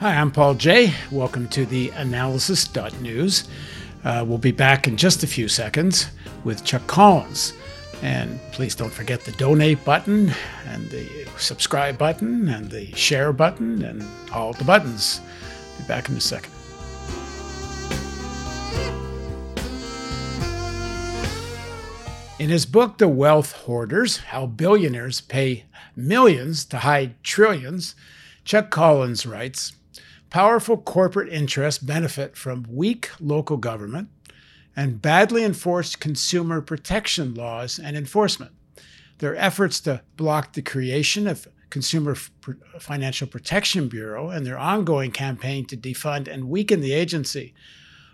Hi, I'm Paul Jay. Welcome to the analysis.news. Uh, we'll be back in just a few seconds with Chuck Collins. And please don't forget the donate button and the subscribe button and the share button and all the buttons. Be back in a second. In his book, The Wealth Hoarders How Billionaires Pay Millions to Hide Trillions, Chuck Collins writes Powerful corporate interests benefit from weak local government and badly enforced consumer protection laws and enforcement. Their efforts to block the creation of Consumer Financial Protection Bureau and their ongoing campaign to defund and weaken the agency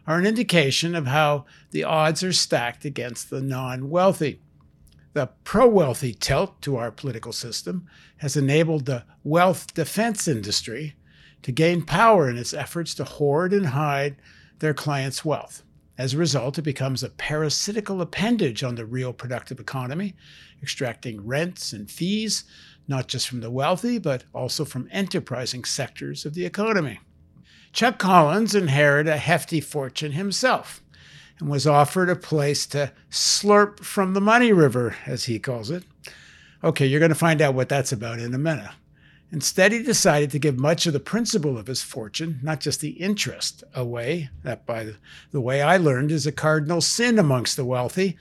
are an indication of how the odds are stacked against the non wealthy. The pro wealthy tilt to our political system has enabled the wealth defense industry to gain power in its efforts to hoard and hide their clients' wealth. As a result, it becomes a parasitical appendage on the real productive economy, extracting rents and fees, not just from the wealthy, but also from enterprising sectors of the economy. Chuck Collins inherited a hefty fortune himself and was offered a place to slurp from the money river, as he calls it. Okay, you're going to find out what that's about in a minute. Instead, he decided to give much of the principal of his fortune, not just the interest, away. That, by the way, I learned is a cardinal sin amongst the wealthy,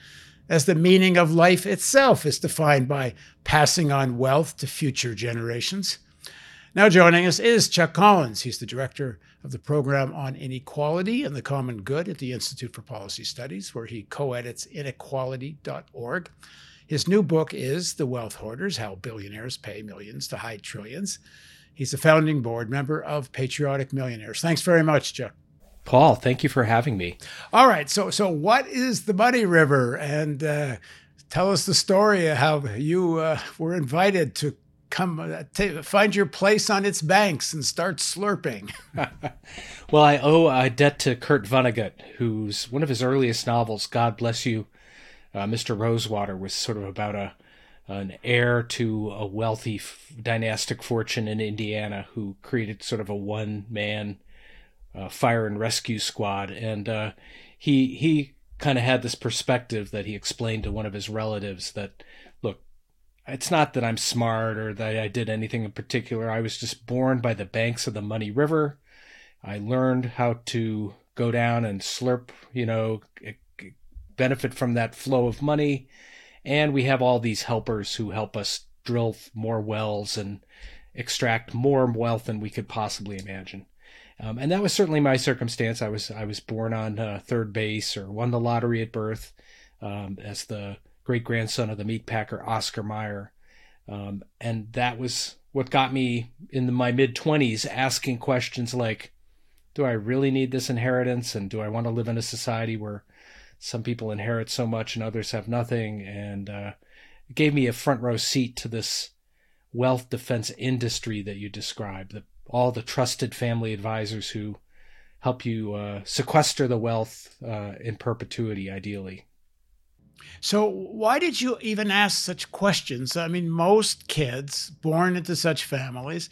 as the meaning of life itself is defined by passing on wealth to future generations. Now, joining us is Chuck Collins. He's the director of the program on inequality and the common good at the Institute for Policy Studies, where he co edits inequality.org. His new book is The Wealth Hoarders How Billionaires Pay Millions to Hide Trillions. He's a founding board member of Patriotic Millionaires. Thanks very much, Chuck. Paul, thank you for having me. All right. So, so what is the Money River? And uh, tell us the story of how you uh, were invited to come uh, t- find your place on its banks and start slurping. well, I owe a debt to Kurt Vonnegut, whose one of his earliest novels, God Bless You, uh, Mr. Rosewater was sort of about a an heir to a wealthy f- dynastic fortune in Indiana who created sort of a one man uh, fire and rescue squad, and uh, he he kind of had this perspective that he explained to one of his relatives that look. It's not that I'm smart or that I did anything in particular. I was just born by the banks of the Money River. I learned how to go down and slurp, you know, benefit from that flow of money. And we have all these helpers who help us drill more wells and extract more wealth than we could possibly imagine. Um, and that was certainly my circumstance. I was I was born on uh, third base or won the lottery at birth um, as the great grandson of the meat packer Oscar Mayer, um, and that was what got me in my mid twenties asking questions like, "Do I really need this inheritance? And do I want to live in a society where some people inherit so much and others have nothing. And uh, it gave me a front row seat to this wealth defense industry that you described, the, all the trusted family advisors who help you uh, sequester the wealth uh, in perpetuity, ideally. So, why did you even ask such questions? I mean, most kids born into such families,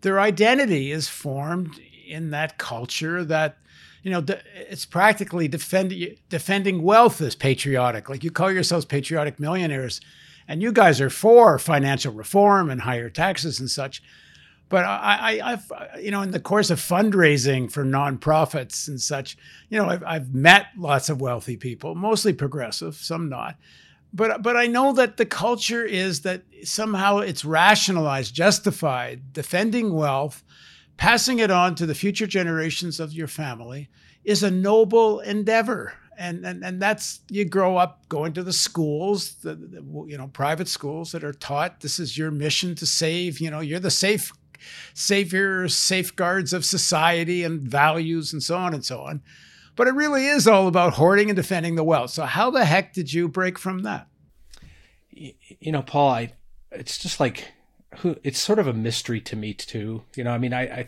their identity is formed in that culture that you know, it's practically defending defending wealth is patriotic. Like you call yourselves patriotic millionaires, and you guys are for financial reform and higher taxes and such. But I, I, have you know, in the course of fundraising for nonprofits and such, you know, I've, I've met lots of wealthy people, mostly progressive, some not. But, but I know that the culture is that somehow it's rationalized, justified, defending wealth passing it on to the future generations of your family is a noble endeavor. And, and, and that's you grow up going to the schools, the, the, you know, private schools that are taught this is your mission to save. You know, you're the safe savior, safeguards of society and values and so on and so on. But it really is all about hoarding and defending the wealth. So how the heck did you break from that? You know, Paul, I it's just like who it's sort of a mystery to me too. You know, I mean, I, I,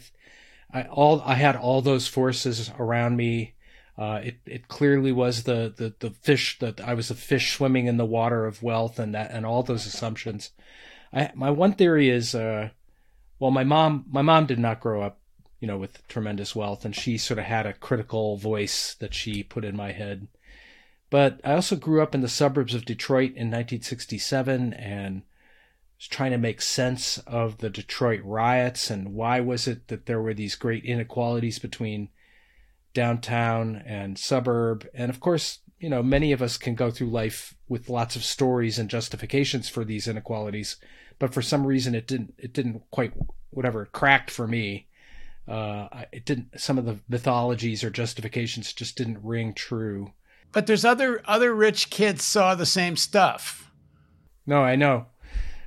I all I had all those forces around me. Uh, it it clearly was the, the the fish that I was a fish swimming in the water of wealth and that and all those assumptions. I my one theory is, uh, well, my mom my mom did not grow up, you know, with tremendous wealth, and she sort of had a critical voice that she put in my head. But I also grew up in the suburbs of Detroit in 1967 and was trying to make sense of the Detroit riots and why was it that there were these great inequalities between downtown and suburb. And of course, you know, many of us can go through life with lots of stories and justifications for these inequalities, but for some reason it didn't it didn't quite whatever cracked for me. Uh, it didn't. Some of the mythologies or justifications just didn't ring true. But there's other other rich kids saw the same stuff. No, I know.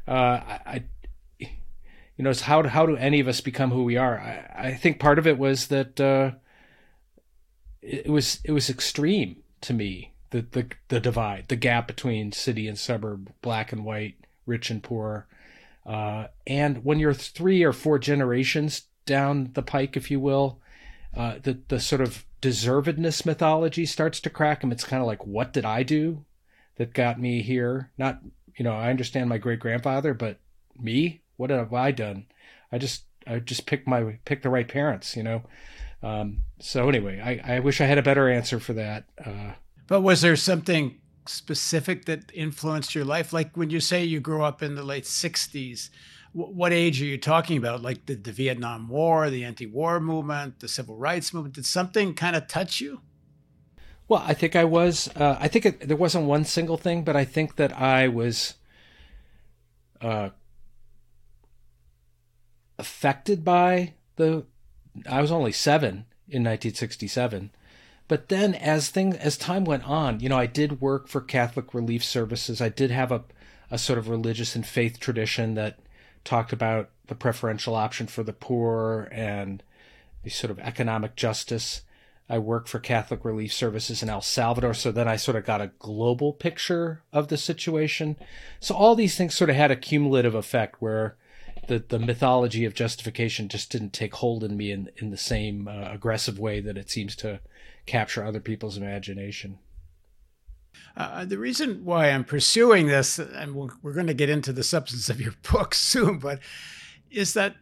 Uh, I, you know, it's how how do any of us become who we are? I, I think part of it was that uh, it, it was it was extreme to me the, the the divide, the gap between city and suburb, black and white, rich and poor. Uh, and when you're three or four generations down the pike, if you will, uh, the the sort of deservedness mythology starts to crack, and it's kind of like, what did I do that got me here? Not, you know, I understand my great grandfather, but me, what have I done? I just I just picked my picked the right parents, you know. Um, so anyway, I, I wish I had a better answer for that. Uh, but was there something specific that influenced your life? Like when you say you grew up in the late '60s, what age are you talking about? Like the, the Vietnam War, the anti-war movement, the civil rights movement? Did something kind of touch you? Well, I think I was. Uh, I think it, there wasn't one single thing, but I think that I was uh, affected by the I was only seven in 1967. But then, as thing as time went on, you know, I did work for Catholic Relief Services. I did have a a sort of religious and faith tradition that talked about the preferential option for the poor and the sort of economic justice. I worked for Catholic Relief Services in El Salvador, so then I sort of got a global picture of the situation. So all these things sort of had a cumulative effect where the the mythology of justification just didn't take hold in me in in the same uh, aggressive way that it seems to capture other people's imagination. Uh, the reason why I'm pursuing this, and we're, we're going to get into the substance of your book soon, but is that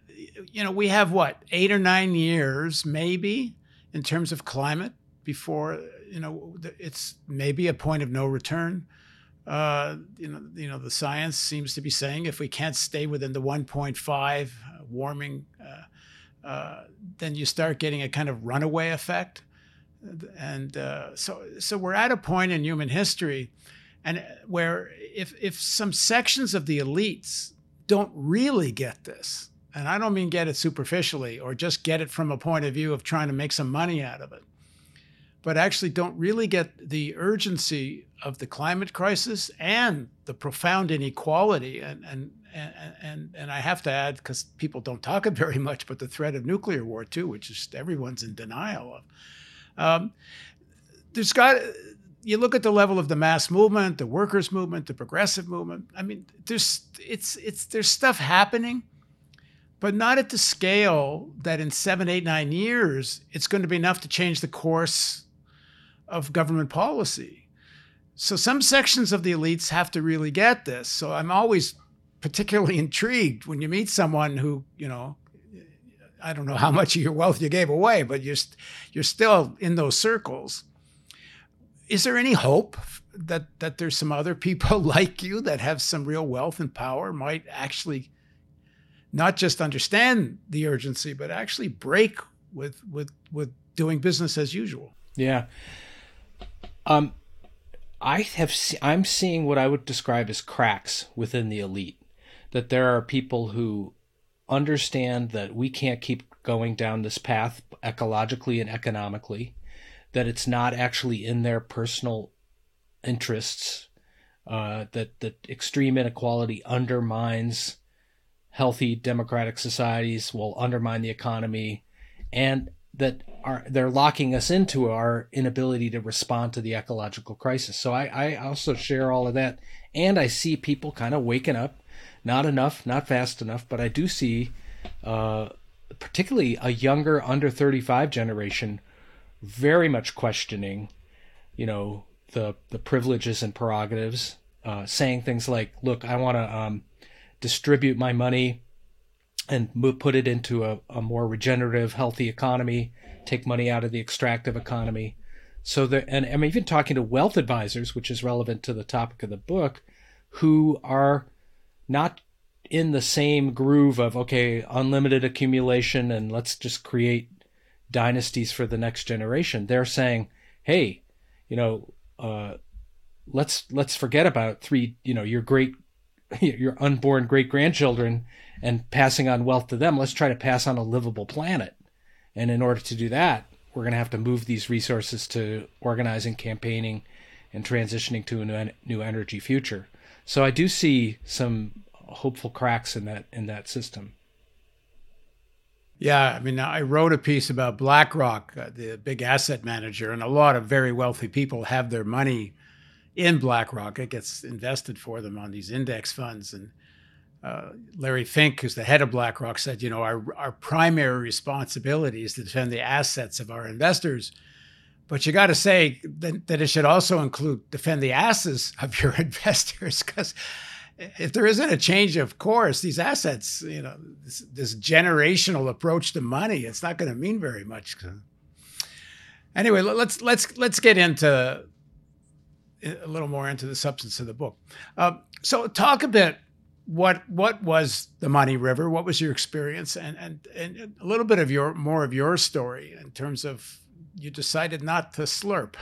you know we have what eight or nine years maybe in terms of climate before you know it's maybe a point of no return uh, you know, you know, the science seems to be saying if we can't stay within the 1.5 warming, uh, uh, then you start getting a kind of runaway effect. And uh, so, so we're at a point in human history, and where if if some sections of the elites don't really get this, and I don't mean get it superficially or just get it from a point of view of trying to make some money out of it, but actually don't really get the urgency of the climate crisis and the profound inequality and and and and, and I have to add because people don't talk it very much, but the threat of nuclear war too, which is everyone's in denial of. Um, there's got you look at the level of the mass movement, the workers' movement, the progressive movement. I mean, there's it's it's there's stuff happening, but not at the scale that in seven, eight, nine years it's going to be enough to change the course of government policy. So some sections of the elites have to really get this. So I'm always particularly intrigued when you meet someone who, you know, I don't know how much of your wealth you gave away, but you're you're still in those circles. Is there any hope that that there's some other people like you that have some real wealth and power might actually not just understand the urgency, but actually break with with with doing business as usual? Yeah. Um, I have se- I'm seeing what I would describe as cracks within the elite. That there are people who understand that we can't keep going down this path ecologically and economically. That it's not actually in their personal interests. Uh, that that extreme inequality undermines healthy democratic societies, will undermine the economy, and that are they're locking us into our inability to respond to the ecological crisis. So I, I also share all of that, and I see people kind of waking up, not enough, not fast enough, but I do see, uh, particularly a younger under thirty five generation, very much questioning, you know, the the privileges and prerogatives, uh, saying things like, "Look, I want to um, distribute my money." and put it into a, a more regenerative, healthy economy, take money out of the extractive economy. So that, and I'm even talking to wealth advisors, which is relevant to the topic of the book, who are not in the same groove of okay, unlimited accumulation and let's just create dynasties for the next generation. They're saying, hey, you know, uh, let's let's forget about three, you know, your great your unborn great grandchildren and passing on wealth to them. Let's try to pass on a livable planet. And in order to do that, we're going to have to move these resources to organizing, campaigning, and transitioning to a new energy future. So I do see some hopeful cracks in that in that system. Yeah, I mean, I wrote a piece about BlackRock, uh, the big asset manager, and a lot of very wealthy people have their money in BlackRock. It gets invested for them on these index funds. And uh, Larry Fink, who's the head of BlackRock, said, you know, our, our primary responsibility is to defend the assets of our investors. But you got to say that, that it should also include defend the asses of your investors because if there isn't a change of course, these assets, you know, this, this generational approach to money, it's not going to mean very much. Anyway, let's let's let's get into a little more into the substance of the book. Uh, so, talk a bit. What what was the Money River? What was your experience, and and and a little bit of your more of your story in terms of you decided not to slurp.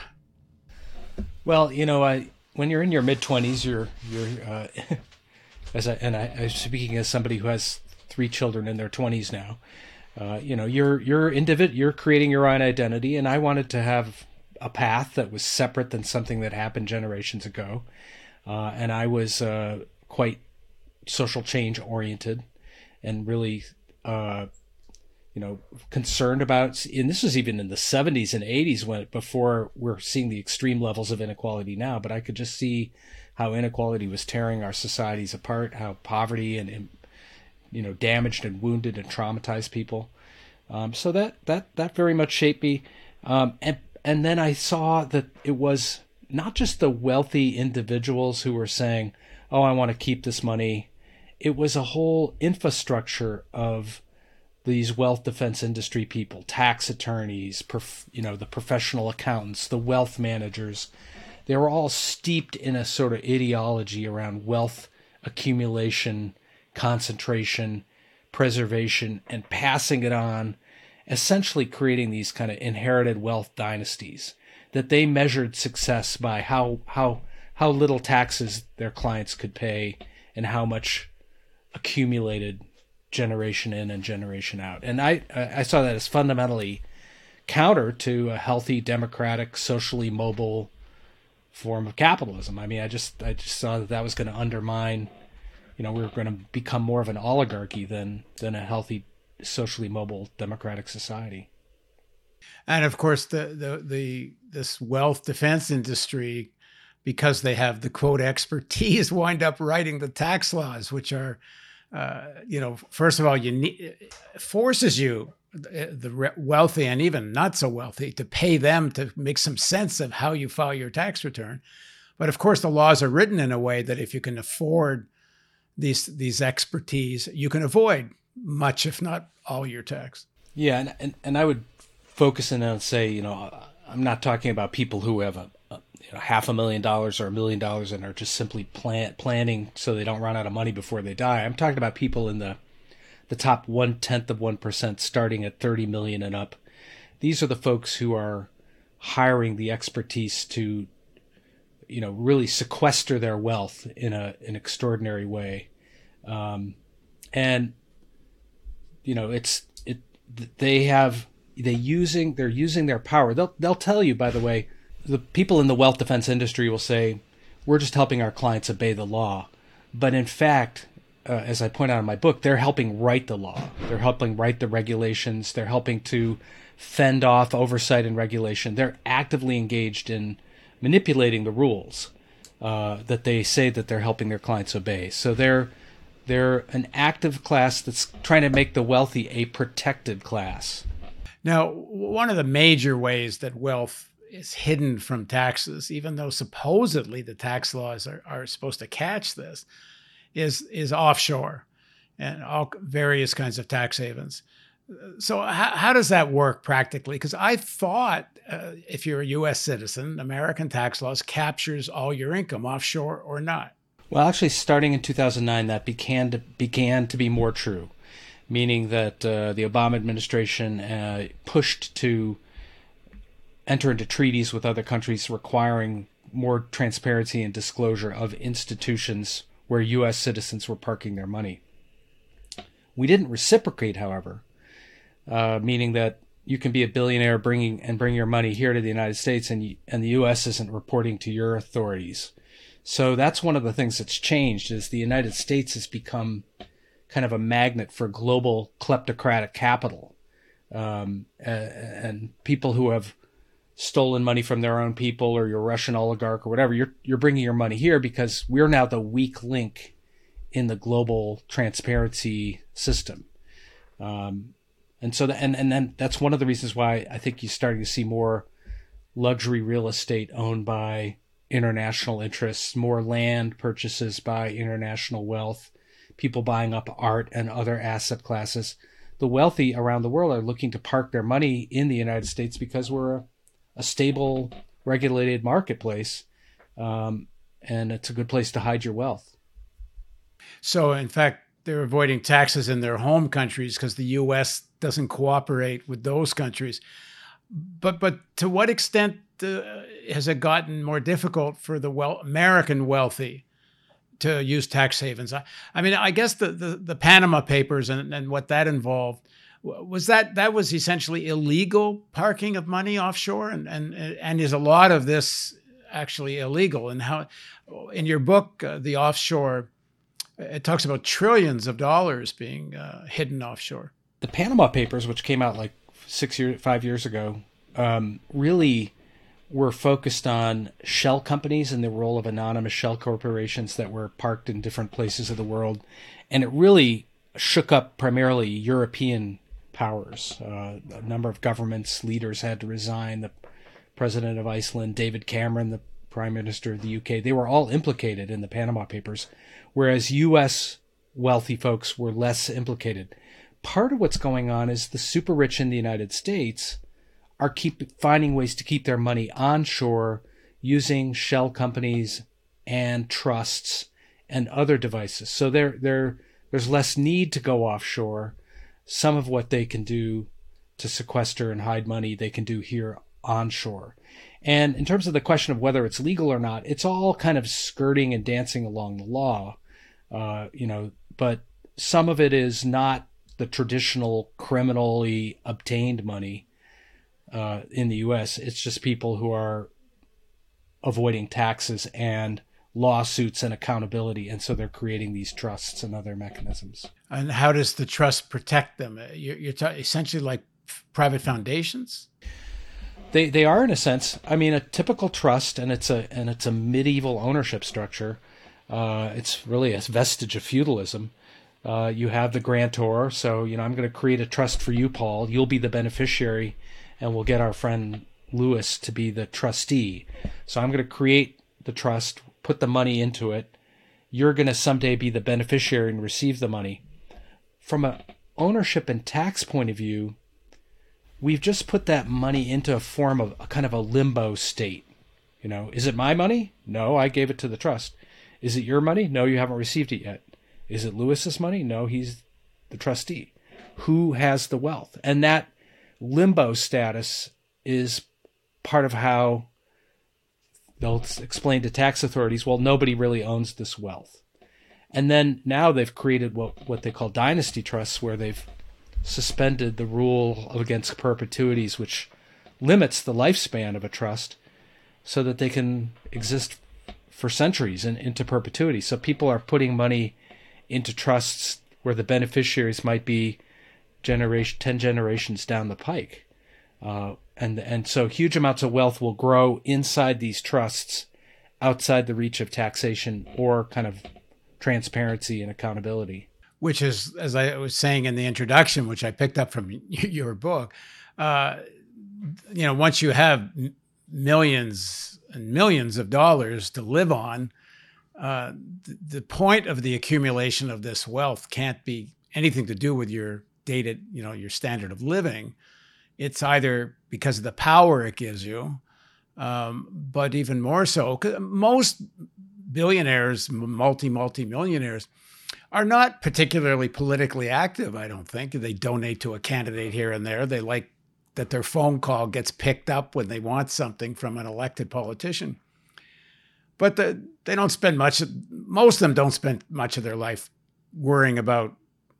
Well, you know, I when you're in your mid twenties, you're you're uh, as I, and I, I'm speaking as somebody who has three children in their twenties now. Uh, you know, you're you're individ, you're creating your own identity, and I wanted to have a path that was separate than something that happened generations ago. Uh, and I was uh, quite social change oriented and really, uh, you know, concerned about. And this was even in the 70s and 80s when before we're seeing the extreme levels of inequality now. But I could just see how inequality was tearing our societies apart, how poverty and, and you know damaged and wounded and traumatized people. Um, so that that that very much shaped me. Um, and and then I saw that it was not just the wealthy individuals who were saying, "Oh, I want to keep this money." It was a whole infrastructure of these wealth defense industry people, tax attorneys, prof, you know, the professional accountants, the wealth managers. They were all steeped in a sort of ideology around wealth accumulation, concentration, preservation, and passing it on essentially creating these kind of inherited wealth dynasties that they measured success by how how how little taxes their clients could pay and how much accumulated generation in and generation out. And I I saw that as fundamentally counter to a healthy democratic socially mobile form of capitalism. I mean, I just I just saw that that was going to undermine you know, we were going to become more of an oligarchy than than a healthy socially mobile democratic society. And of course, the the the this wealth defense industry, because they have the quote expertise, wind up writing the tax laws, which are, uh, you know, first of all, you need forces you the wealthy and even not so wealthy to pay them to make some sense of how you file your tax return. But of course, the laws are written in a way that if you can afford these these expertise, you can avoid much, if not all, your tax. Yeah, and and, and I would focus in on say, you know, I'm not talking about people who have a, a you know, half a million dollars or a million dollars and are just simply plan, planning so they don't run out of money before they die. I'm talking about people in the the top one tenth of one percent, starting at 30 million and up. These are the folks who are hiring the expertise to, you know, really sequester their wealth in a an extraordinary way, um, and you know it's it they have they using they're using their power. They'll they'll tell you by the way the people in the wealth defense industry will say we're just helping our clients obey the law. But in fact uh, as i point out in my book they're helping write the law. They're helping write the regulations. They're helping to fend off oversight and regulation. They're actively engaged in manipulating the rules uh, that they say that they're helping their clients obey. So they're they're an active class that's trying to make the wealthy a protected class. Now, one of the major ways that wealth is hidden from taxes, even though supposedly the tax laws are, are supposed to catch this, is is offshore. and all various kinds of tax havens. So, how, how does that work practically? Because I thought uh, if you're a U.S. citizen, American tax laws captures all your income, offshore or not. Well, actually, starting in 2009, that began to, began to be more true, meaning that uh, the Obama administration uh, pushed to enter into treaties with other countries requiring more transparency and disclosure of institutions where U.S. citizens were parking their money. We didn't reciprocate, however, uh, meaning that you can be a billionaire bringing and bring your money here to the United States, and and the U.S. isn't reporting to your authorities. So that's one of the things that's changed is the United States has become kind of a magnet for global kleptocratic capital, um, and people who have stolen money from their own people or your Russian oligarch or whatever. You're you're bringing your money here because we're now the weak link in the global transparency system. Um, and so, the, and and then that's one of the reasons why I think you're starting to see more luxury real estate owned by international interests, more land purchases by international wealth, people buying up art and other asset classes. The wealthy around the world are looking to park their money in the United States because we're a, stable, regulated marketplace, um, and it's a good place to hide your wealth. So, in fact, they're avoiding taxes in their home countries because the U.S. doesn't cooperate with those countries. But but to what extent uh, has it gotten more difficult for the well American wealthy to use tax havens? I, I mean, I guess the, the, the Panama Papers and, and what that involved was that that was essentially illegal parking of money offshore, and and and is a lot of this actually illegal? And how in your book, uh, the offshore it talks about trillions of dollars being uh, hidden offshore. The Panama Papers, which came out like six years, five years ago, um, really were focused on shell companies and the role of anonymous shell corporations that were parked in different places of the world, and it really shook up primarily European powers. Uh, a number of governments leaders had to resign. The president of Iceland, David Cameron, the prime minister of the UK, they were all implicated in the Panama Papers whereas U.S. wealthy folks were less implicated. Part of what's going on is the super rich in the United States are keep finding ways to keep their money onshore using shell companies and trusts and other devices. So there, there, there's less need to go offshore. Some of what they can do to sequester and hide money, they can do here onshore. And in terms of the question of whether it's legal or not, it's all kind of skirting and dancing along the law. Uh, you know, but some of it is not the traditional criminally obtained money uh, in the U.S. It's just people who are avoiding taxes and lawsuits and accountability, and so they're creating these trusts and other mechanisms. And how does the trust protect them? You're, you're t- essentially like private foundations. They they are in a sense. I mean, a typical trust, and it's a and it's a medieval ownership structure uh, it's really a vestige of feudalism. Uh, you have the grantor, so you know I'm going to create a trust for you, Paul. You'll be the beneficiary, and we'll get our friend Lewis to be the trustee. So I'm going to create the trust, put the money into it. You're going to someday be the beneficiary and receive the money. From a ownership and tax point of view, we've just put that money into a form of a kind of a limbo state. You know, is it my money? No, I gave it to the trust. Is it your money? No, you haven't received it yet. Is it Lewis's money? No, he's the trustee. Who has the wealth? And that limbo status is part of how they'll explain to tax authorities, well, nobody really owns this wealth. And then now they've created what, what they call dynasty trusts, where they've suspended the rule against perpetuities, which limits the lifespan of a trust so that they can exist for centuries and into perpetuity. So people are putting money into trusts where the beneficiaries might be generation ten generations down the pike, uh, and and so huge amounts of wealth will grow inside these trusts, outside the reach of taxation or kind of transparency and accountability. Which is, as I was saying in the introduction, which I picked up from your book, uh, you know, once you have millions and millions of dollars to live on, uh, the, the point of the accumulation of this wealth can't be anything to do with your dated, you know, your standard of living. It's either because of the power it gives you, um, but even more so, most billionaires, multi multi millionaires, are not particularly politically active. I don't think they donate to a candidate here and there. They like that their phone call gets picked up when they want something from an elected politician. But the, they don't spend much. Most of them don't spend much of their life worrying about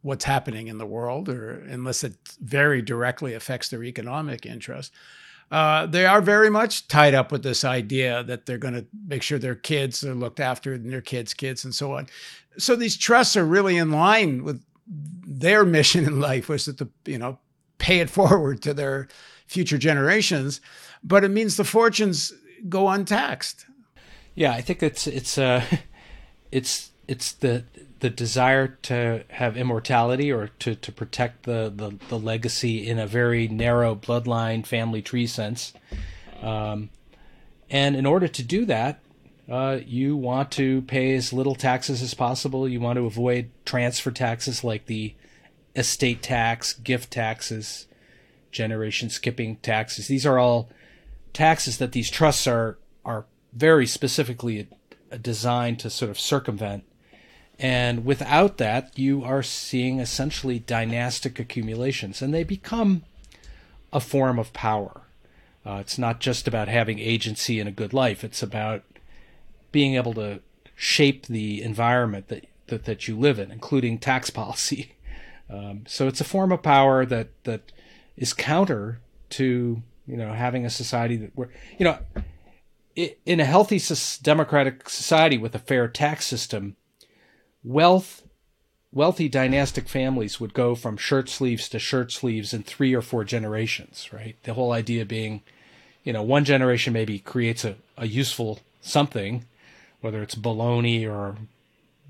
what's happening in the world, or unless it very directly affects their economic interest. Uh, they are very much tied up with this idea that they're going to make sure their kids are looked after and their kids' kids and so on. So these trusts are really in line with their mission in life, was to you know pay it forward to their future generations, but it means the fortunes go untaxed. Yeah, I think it's it's uh, it's it's the the desire to have immortality or to, to protect the, the, the legacy in a very narrow bloodline family tree sense. Um, and in order to do that, uh, you want to pay as little taxes as possible. You want to avoid transfer taxes like the estate tax, gift taxes, generation skipping taxes. These are all taxes that these trusts are are very specifically designed to sort of circumvent and without that, you are seeing essentially dynastic accumulations, and they become a form of power. Uh, it's not just about having agency and a good life, it's about being able to shape the environment that, that, that you live in, including tax policy. Um, so it's a form of power that, that is counter to you know having a society that where you know in a healthy democratic society with a fair tax system wealth wealthy dynastic families would go from shirt sleeves to shirt sleeves in three or four generations, right? The whole idea being, you know, one generation maybe creates a, a useful something, whether it's baloney or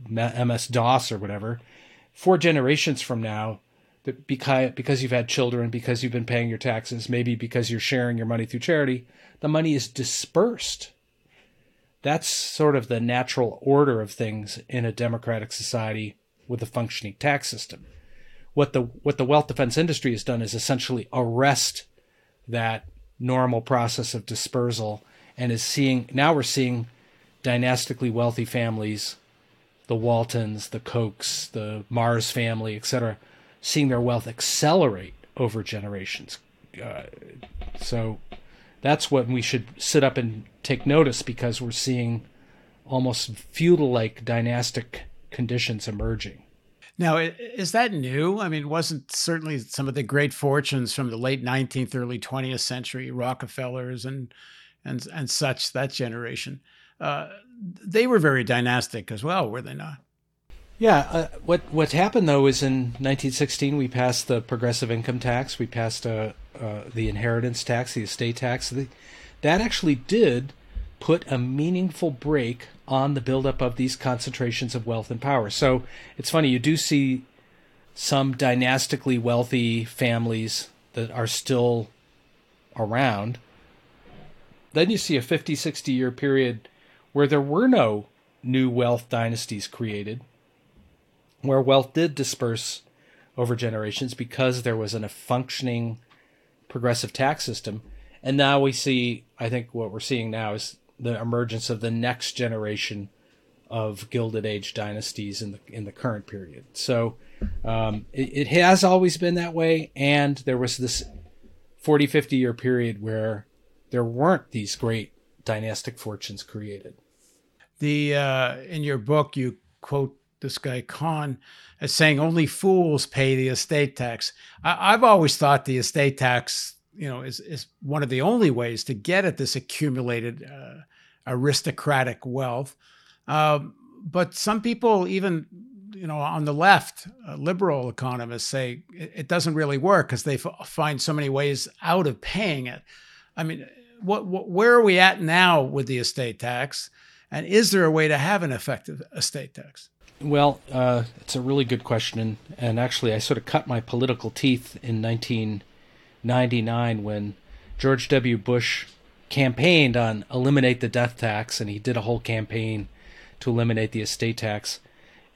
MS DOS or whatever. Four generations from now, because because you've had children, because you've been paying your taxes, maybe because you're sharing your money through charity, the money is dispersed that's sort of the natural order of things in a democratic society with a functioning tax system. What the what the wealth defense industry has done is essentially arrest that normal process of dispersal and is seeing now we're seeing dynastically wealthy families, the Waltons, the Kochs, the Mars family, etc., seeing their wealth accelerate over generations. Uh, so that's what we should sit up and take notice because we're seeing almost feudal like dynastic conditions emerging. Now, is that new? I mean, wasn't certainly some of the great fortunes from the late 19th, early 20th century, Rockefellers and and and such that generation. Uh, they were very dynastic as well, were they not? Yeah. Uh, what what happened though is in 1916 we passed the progressive income tax. We passed a, uh, the inheritance tax, the estate tax. The, that actually did put a meaningful break on the buildup of these concentrations of wealth and power. So it's funny, you do see some dynastically wealthy families that are still around. Then you see a 50, 60 year period where there were no new wealth dynasties created, where wealth did disperse over generations because there was an, a functioning progressive tax system. And now we see, I think what we're seeing now is the emergence of the next generation of Gilded Age dynasties in the in the current period. So um, it, it, has always been that way, and there was this 40, 50 year period where there weren't these great dynastic fortunes created. The uh, in your book you quote this guy Kahn as saying only fools pay the estate tax. I, have always thought the estate tax, you know, is is one of the only ways to get at this accumulated uh, aristocratic wealth. Um, but some people, even you know, on the left, uh, liberal economists say it, it doesn't really work because they f- find so many ways out of paying it. I mean, what, what, where are we at now with the estate tax? And is there a way to have an effective estate tax? Well, uh, it's a really good question, and, and actually, I sort of cut my political teeth in 1999 when George W. Bush campaigned on eliminate the death tax, and he did a whole campaign to eliminate the estate tax.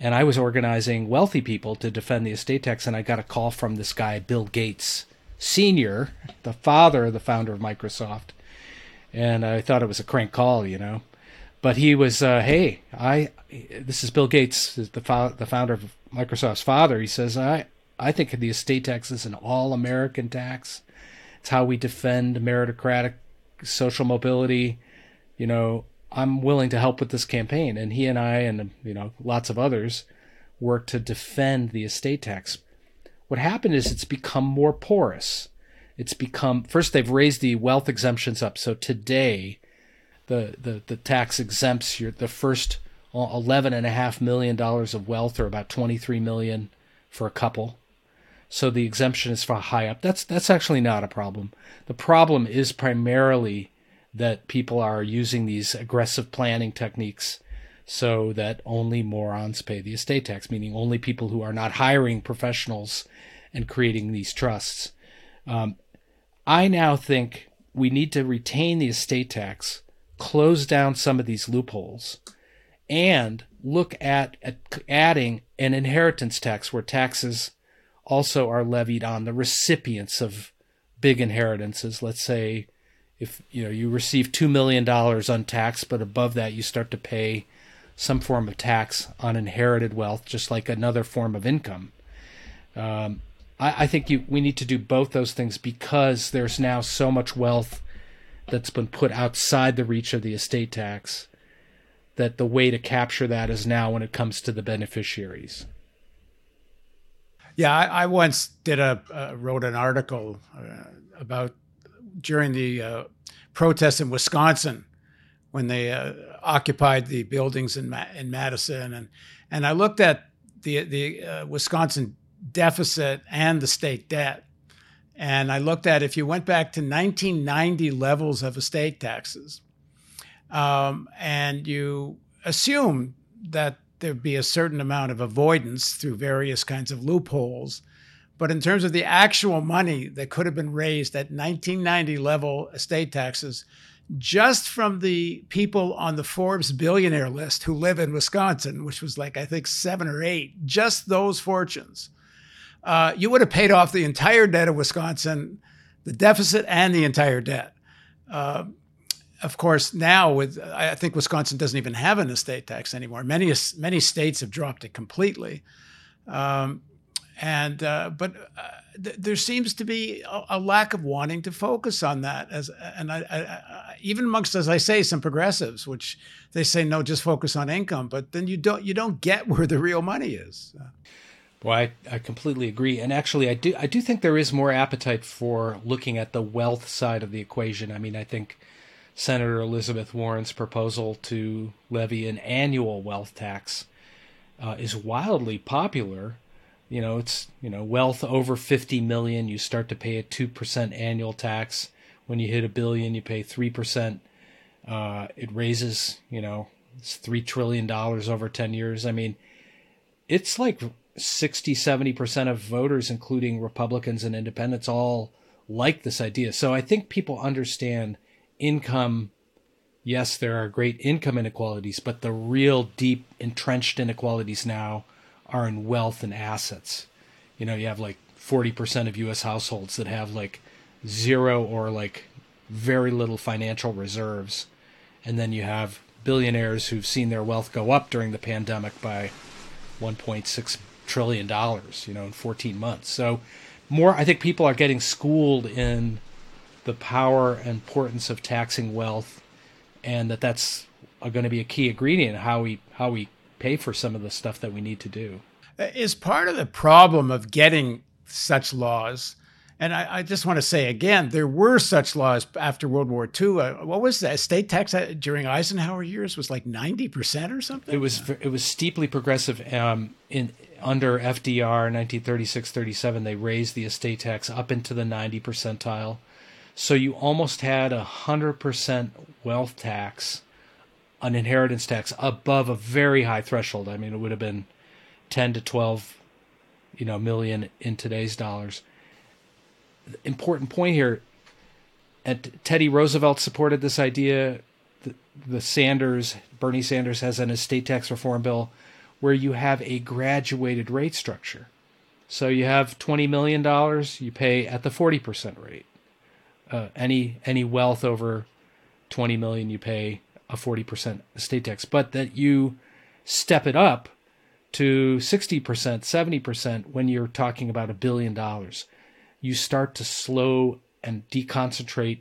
And I was organizing wealthy people to defend the estate tax, and I got a call from this guy, Bill Gates Sr., the father of the founder of Microsoft. And I thought it was a crank call, you know. But he was, uh, hey, I, this is Bill Gates, the, the founder of Microsoft's father. He says, I, I think the estate tax is an all American tax. It's how we defend meritocratic social mobility. You know, I'm willing to help with this campaign. And he and I, and, you know, lots of others work to defend the estate tax. What happened is it's become more porous. It's become, first, they've raised the wealth exemptions up. So today, the, the, the tax exempts your, the first eleven and a half million dollars of wealth, or about twenty three million for a couple. So the exemption is for high up. That's that's actually not a problem. The problem is primarily that people are using these aggressive planning techniques so that only morons pay the estate tax, meaning only people who are not hiring professionals and creating these trusts. Um, I now think we need to retain the estate tax, close down some of these loopholes, and look at, at adding an inheritance tax where taxes also are levied on the recipients of big inheritances. Let's say if you know you receive two million dollars untaxed, but above that you start to pay some form of tax on inherited wealth, just like another form of income. Um, I, I, think you we need to do both those things because there's now so much wealth that's been put outside the reach of the estate tax that the way to capture that is now when it comes to the beneficiaries. Yeah, I, I once did a uh, wrote an article uh, about during the uh, protests in Wisconsin when they uh, occupied the buildings in Ma- in Madison, and and I looked at the the uh, Wisconsin deficit and the state debt, and I looked at if you went back to 1990 levels of estate taxes, um, and you assume that there'd be a certain amount of avoidance through various kinds of loopholes. But in terms of the actual money that could have been raised at 1990 level estate taxes, just from the people on the Forbes billionaire list who live in Wisconsin, which was like, I think, seven or eight, just those fortunes, uh, you would have paid off the entire debt of Wisconsin, the deficit and the entire debt. Uh, of course, now with I think Wisconsin doesn't even have an estate tax anymore. Many many states have dropped it completely, um, and uh, but uh, th- there seems to be a, a, lack of wanting to focus on that. As and I, I, I, even amongst, as I say, some progressives, which they say no, just focus on income, but then you don't you don't get where the real money is. Well, I, I completely agree, and actually, I do I do think there is more appetite for looking at the wealth side of the equation. I mean, I think Senator Elizabeth Warren's proposal to levy an annual wealth tax uh, is wildly popular. You know, it's you know wealth over 50 million, you start to pay a two percent annual tax. When you hit a billion, you pay three percent. Uh, it raises, you know, it's three trillion dollars over 10 years. I mean, it's like 60, 70 percent of voters, including Republicans and Independents, all like this idea. So I think people understand income, yes, there are great income inequalities, but the real deep entrenched inequalities now are in wealth and assets. You know, you have like 40% of US households that have like zero or like very little financial reserves. And then you have billionaires who've seen their wealth go up during the pandemic by 1.6 trillion dollars, you know, in 14 months. So more I think people are getting schooled in the power and importance of taxing wealth, and that that's going to be a key ingredient in how we how we pay for some of the stuff that we need to do. Is part of the problem of getting such laws. And I, I, just want to say again, there were such laws after World War II. Uh, what was that? State tax uh, during Eisenhower years was like ninety percent or something. It was it was steeply progressive. Um, in under FDR, 1936-37, they raised the estate tax up into the ninety percentile. So you almost had a hundred percent wealth tax, an inheritance tax above a very high threshold. I mean, it would have been ten to twelve, you know, million in today's dollars. Important point here. And Teddy Roosevelt supported this idea. the Sanders, Bernie Sanders has an estate tax reform bill where you have a graduated rate structure. So you have twenty million dollars, you pay at the forty percent rate. Uh, any any wealth over twenty million, you pay a forty percent estate tax. But that you step it up to sixty percent, seventy percent when you're talking about a billion dollars. You start to slow and deconcentrate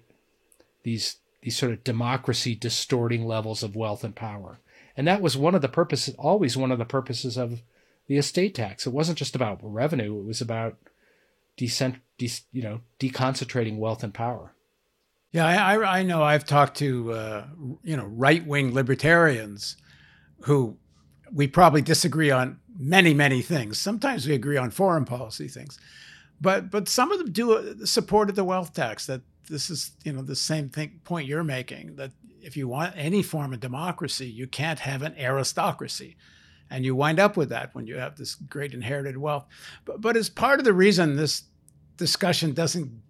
these these sort of democracy distorting levels of wealth and power. And that was one of the purposes, always one of the purposes of the estate tax. It wasn't just about revenue; it was about decent, de, you know, deconcentrating wealth and power. Yeah, I, I know. I've talked to uh, you know right wing libertarians who we probably disagree on many many things. Sometimes we agree on foreign policy things, but but some of them do uh, support the wealth tax. That this is you know the same thing point you're making that if you want any form of democracy, you can't have an aristocracy. And you wind up with that when you have this great inherited wealth. But, but as part of the reason this discussion doesn't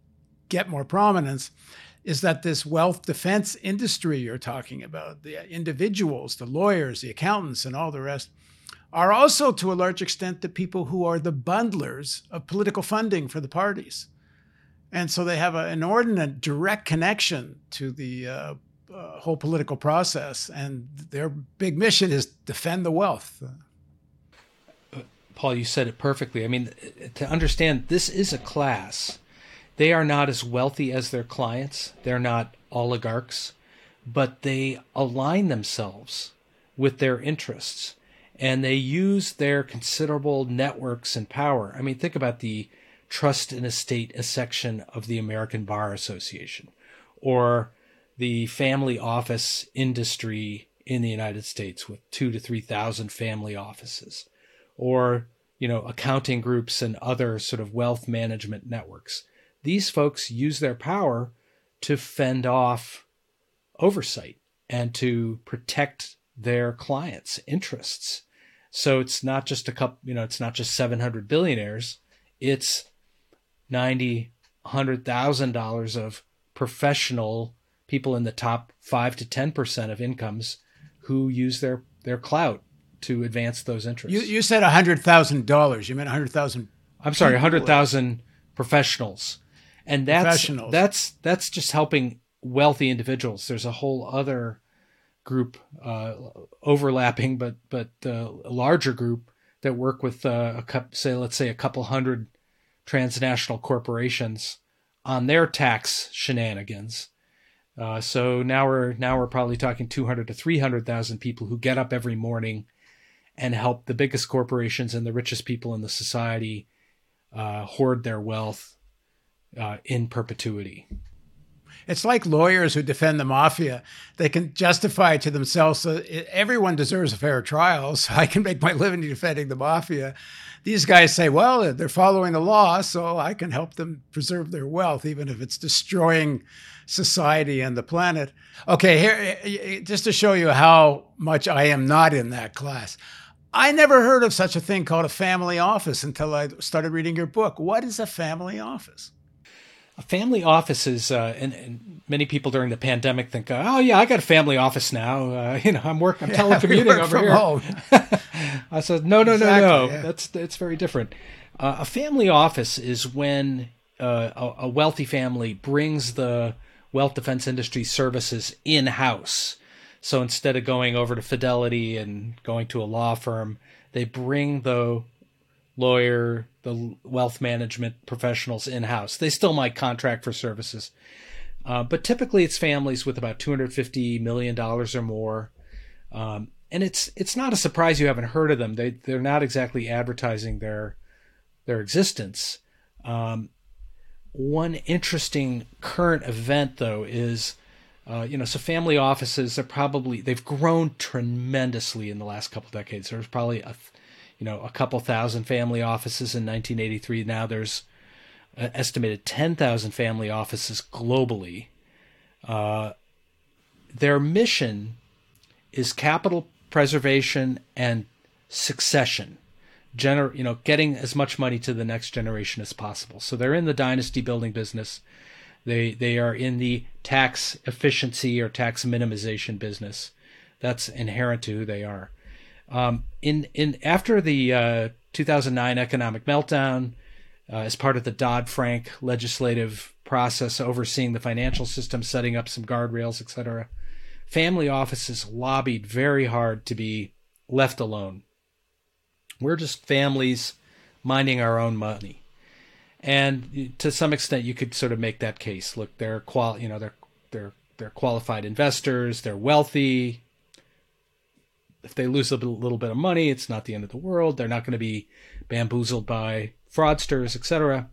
get more prominence is that this wealth defense industry you're talking about, the individuals, the lawyers, the accountants, and all the rest, are also to a large extent the people who are the bundlers of political funding for the parties. And so they have an inordinate direct connection to the uh, uh, whole political process, and their big mission is defend the wealth. Paul, you said it perfectly. I mean, to understand, this is a class. They are not as wealthy as their clients. They're not oligarchs, but they align themselves with their interests and they use their considerable networks and power. I mean, think about the trust and estate a section of the American Bar Association or the family office industry in the United States with two to 3,000 family offices, or, you know, accounting groups and other sort of wealth management networks. These folks use their power to fend off oversight and to protect their clients' interests. So it's not just a couple, you know, it's not just 700 billionaires. It's 90, $100,000 of professional people in the top five to ten percent of incomes who use their their clout to advance those interests. You, you said hundred thousand dollars. You meant hundred thousand. I'm sorry, hundred thousand professionals, and that's professionals. that's that's just helping wealthy individuals. There's a whole other group uh, overlapping, but but uh, a larger group that work with uh, a couple, say let's say a couple hundred transnational corporations on their tax shenanigans uh, so now we're now we're probably talking 200 to 300,000 people who get up every morning and help the biggest corporations and the richest people in the society uh, hoard their wealth uh, in perpetuity. It's like lawyers who defend the mafia. They can justify it to themselves that everyone deserves a fair trial, so I can make my living defending the mafia. These guys say, well, they're following the law, so I can help them preserve their wealth, even if it's destroying society and the planet. Okay, here, eh, eh, eh, just to show you how much I am not in that class. I never heard of such a thing called a family office until I started reading your book. What is a family office? A family office is, uh, and, and, many people during the pandemic think, "Oh yeah, I got a family office now. Uh, you know, I'm working, I'm yeah, telecommuting over here." I said, "No, no, exactly, no, no. Yeah. That's it's very different. Uh, a family office is when uh, a, a, wealthy family brings the wealth defense industry services in house. So instead of going over to Fidelity and going to a law firm, they bring the lawyer, the wealth management professionals in house. They still might contract for services, uh, but typically it's families with about two hundred fifty million dollars or more. Um, and it's it's not a surprise you haven't heard of them. They they're not exactly advertising their their existence. Um, one interesting current event though is. Uh, you know, so family offices are probably they've grown tremendously in the last couple decades. There's probably a, you know, a couple thousand family offices in 1983. Now there's estimated 10,000 family offices globally. Uh, their mission is capital preservation and succession. Gener- you know, getting as much money to the next generation as possible. So they're in the dynasty building business. They they are in the tax efficiency or tax minimization business. That's inherent to who they are. Um, in in after the uh, 2009 economic meltdown, uh, as part of the Dodd Frank legislative process overseeing the financial system, setting up some guardrails, etc. Family offices lobbied very hard to be left alone. We're just families minding our own money. And to some extent, you could sort of make that case. Look, they're qual, you know, they're they're they're qualified investors. They're wealthy. If they lose a little bit of money, it's not the end of the world. They're not going to be bamboozled by fraudsters, etc.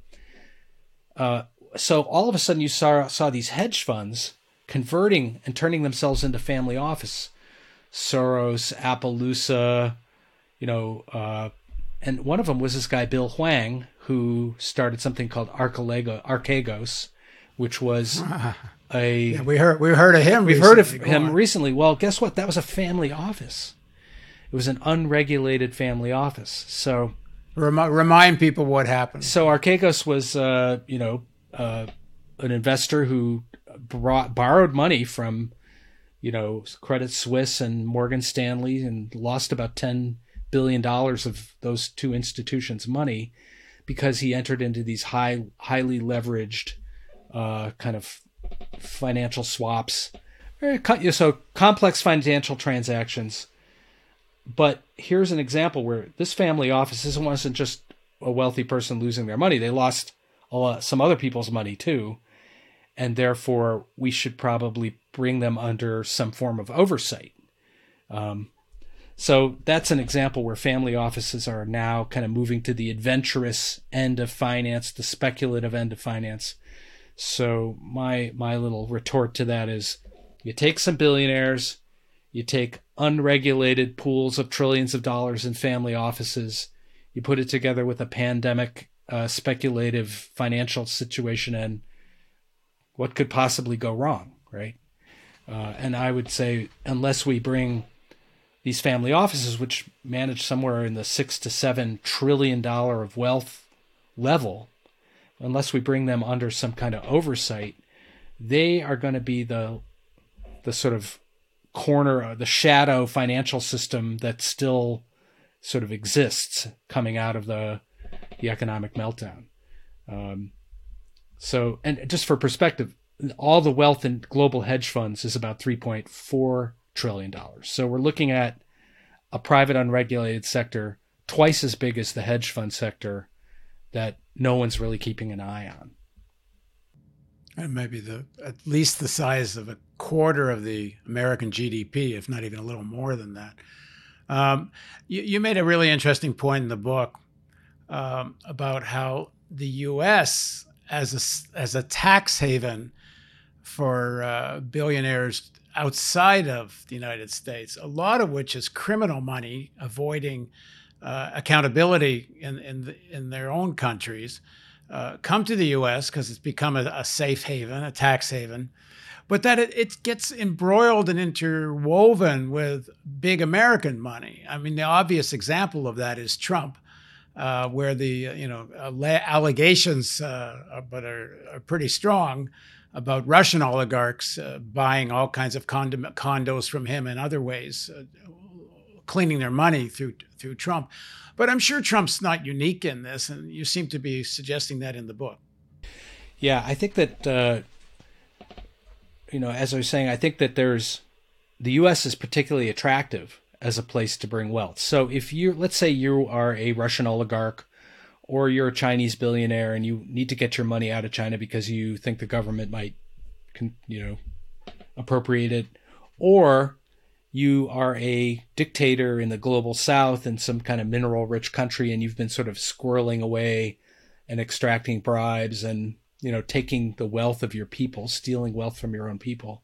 Uh, so all of a sudden, you saw saw these hedge funds converting and turning themselves into family office. Soros, Appaloosa, you know, uh, and one of them was this guy Bill Hwang who started something called Archego, Archegos, which was a yeah, we heard we heard of him. We've heard of him on. recently. Well, guess what? That was a family office. It was an unregulated family office. So Remi- remind people what happened. So Archegos was, uh, you know, uh, an investor who brought borrowed money from, you know, Credit Suisse and Morgan Stanley and lost about ten billion dollars of those two institutions' money because he entered into these high, highly leveraged, uh, kind of financial swaps. So complex financial transactions but here's an example where this family office wasn't just a wealthy person losing their money. They lost lot, some other people's money too. And therefore, we should probably bring them under some form of oversight. Um, so that's an example where family offices are now kind of moving to the adventurous end of finance, the speculative end of finance. So my my little retort to that is you take some billionaires, you take unregulated pools of trillions of dollars in family offices, you put it together with a pandemic, uh, speculative financial situation, and what could possibly go wrong, right? Uh, and I would say, unless we bring these family offices, which manage somewhere in the six to seven trillion dollar of wealth level, unless we bring them under some kind of oversight, they are going to be the the sort of corner, of the shadow financial system that still sort of exists coming out of the the economic meltdown. Um, so, and just for perspective, all the wealth in global hedge funds is about 3.4 trillion dollars. So we're looking at a private unregulated sector twice as big as the hedge fund sector that no one's really keeping an eye on and maybe the at least the size of a quarter of the American GDP, if not even a little more than that. Um, you, you, made a really interesting point in the book um, about how the U.S. as a as a tax haven for uh, billionaires outside of the United States, a lot of which is criminal money avoiding uh, accountability in in, the, in their own countries uh, come to the U.S. because it's become a, a, safe haven, a tax haven, but that it, it, gets embroiled and interwoven with big American money. I mean, the obvious example of that is Trump, uh, where the you know allegations, uh, but are, are, pretty strong about Russian oligarchs uh, buying all kinds of condos from him and other ways, uh, cleaning their money through through Trump. But I'm sure Trump's not unique in this, and you seem to be suggesting that in the book. Yeah, I think that uh, you know, as I was saying, I think that there's the U.S. is particularly attractive as a place to bring wealth. So if you, let's say, you are a Russian oligarch or you're a Chinese billionaire and you need to get your money out of China because you think the government might, you know, appropriate it, or you are a dictator in the global south in some kind of mineral rich country and you've been sort of squirreling away and extracting bribes and you know taking the wealth of your people stealing wealth from your own people.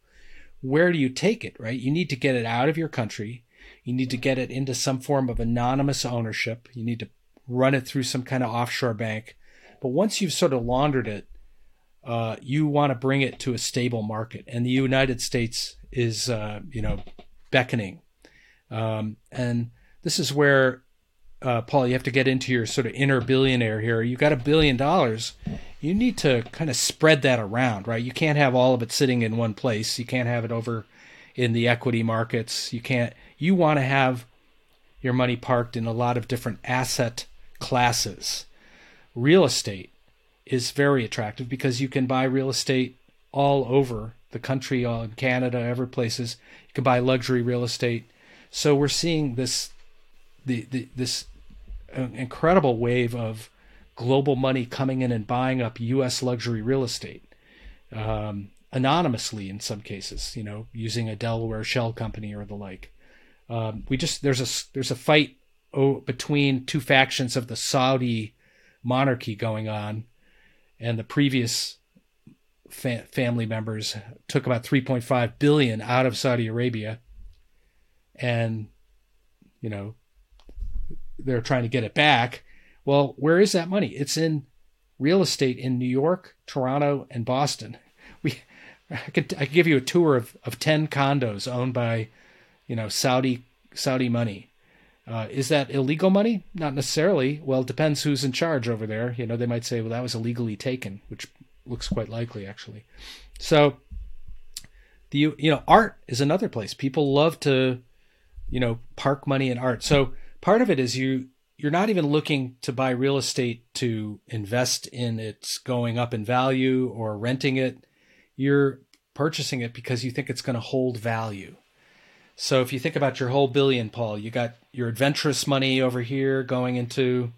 Where do you take it right? You need to get it out of your country. You need to get it into some form of anonymous ownership. You need to run it through some kind of offshore bank. But once you've sort of laundered it uh, you want to bring it to a stable market. And the united states is uh, you know beckoning. Um, and this is where, uh, Paul, you have to get into your sort of inner billionaire here. You've got a billion dollars you need to kind of spread that around, right? You can't have all of it sitting in one place. You can't have it over in the equity markets. You can't. You want to have your money parked in a lot of different asset classes. Real estate is very attractive because you can buy real estate all over the country, all in Canada, every places. You can buy luxury real estate. So we're seeing this, the, the this uh, incredible wave of global money coming in and buying up U.S. luxury real estate, um, anonymously in some cases. You know, using a Delaware shell company or the like. Um, we just there's a there's a fight oh, between two factions of the Saudi monarchy going on, and the previous fa- family members took about 3.5 billion out of Saudi Arabia, and you know they're trying to get it back. Well, where is that money? It's in real estate in New York, Toronto, and Boston. We I could I could give you a tour of, of ten condos owned by, you know, Saudi Saudi money. Uh, is that illegal money? Not necessarily. Well, it depends who's in charge over there. You know, they might say, well, that was illegally taken, which looks quite likely actually. So, the you know, art is another place. People love to, you know, park money in art. So part of it is you you're not even looking to buy real estate to invest in its going up in value or renting it. You're purchasing it because you think it's going to hold value. So if you think about your whole billion, Paul, you got your adventurous money over here going into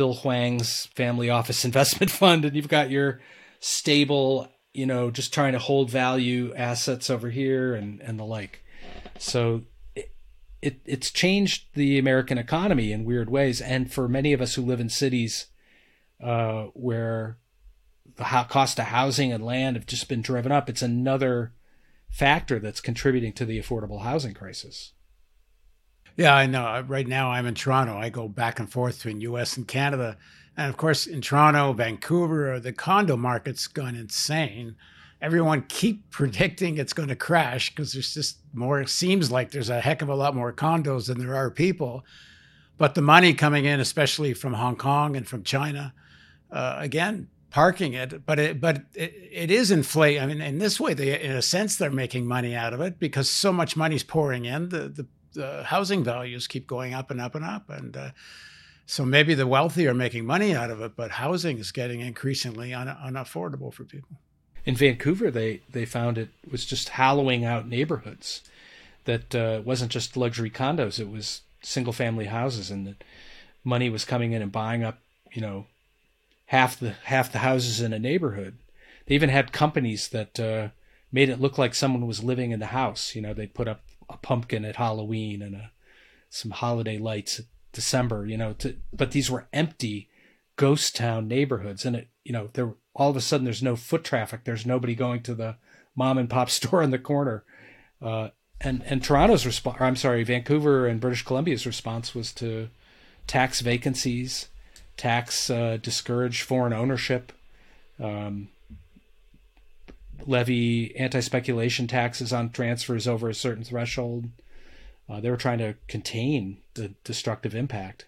Bill Hwang's family office investment fund, and you've got your stable, you know, just trying to hold value assets over here and, and the like. So it, it's changed the American economy in weird ways. And for many of us who live in cities uh, where the cost of housing and land have just been driven up, it's another factor that's contributing to the affordable housing crisis. Yeah, I know. Right now, I'm in Toronto. I go back and forth between U.S. and Canada, and of course, in Toronto, Vancouver, the condo market's gone insane. Everyone keep predicting it's going to crash because there's just more. It seems like there's a heck of a lot more condos than there are people, but the money coming in, especially from Hong Kong and from China, uh, again, parking it, but it but it, it is inflate. I mean, in this way, they in a sense they're making money out of it because so much money's pouring in. The the, the housing values keep going up and up and up, and uh, so maybe the wealthy are making money out of it, but housing is getting increasingly un, unaffordable for people. In Vancouver, they they found it was just hollowing out neighborhoods. That uh, wasn't just luxury condos; it was single family houses, and that money was coming in and buying up, you know, half the half the houses in a neighborhood. They even had companies that uh, made it look like someone was living in the house. You know, they put up a pumpkin at Halloween and a, some holiday lights at December. You know, to, but these were empty ghost town neighborhoods, and it you know there all of a sudden there's no foot traffic. There's nobody going to the mom and pop store in the corner. Uh, and and Toronto's response, I'm sorry, Vancouver and British Columbia's response was to tax vacancies tax uh, discourage foreign ownership, um, levy anti speculation taxes on transfers over a certain threshold. Uh, they were trying to contain the destructive impact.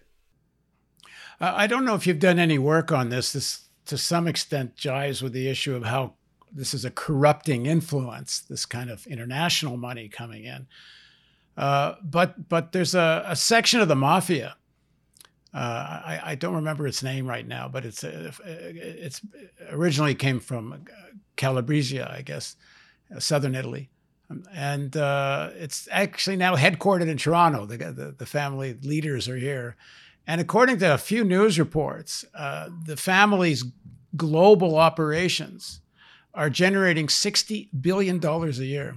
Uh, I don't know if you've done any work on this. This, to some extent, jives with the issue of how this is a corrupting influence, this kind of international money coming in. Uh, but but there's a, a, section of the mafia uh, I, I, don't remember its name right now, but it's uh, it's originally came from Calabria, I guess, uh, southern Italy, um, and uh, it's actually now headquartered in Toronto. The, the, the family leaders are here, and according to a few news reports, uh, the family's global operations are generating sixty billion dollars a year.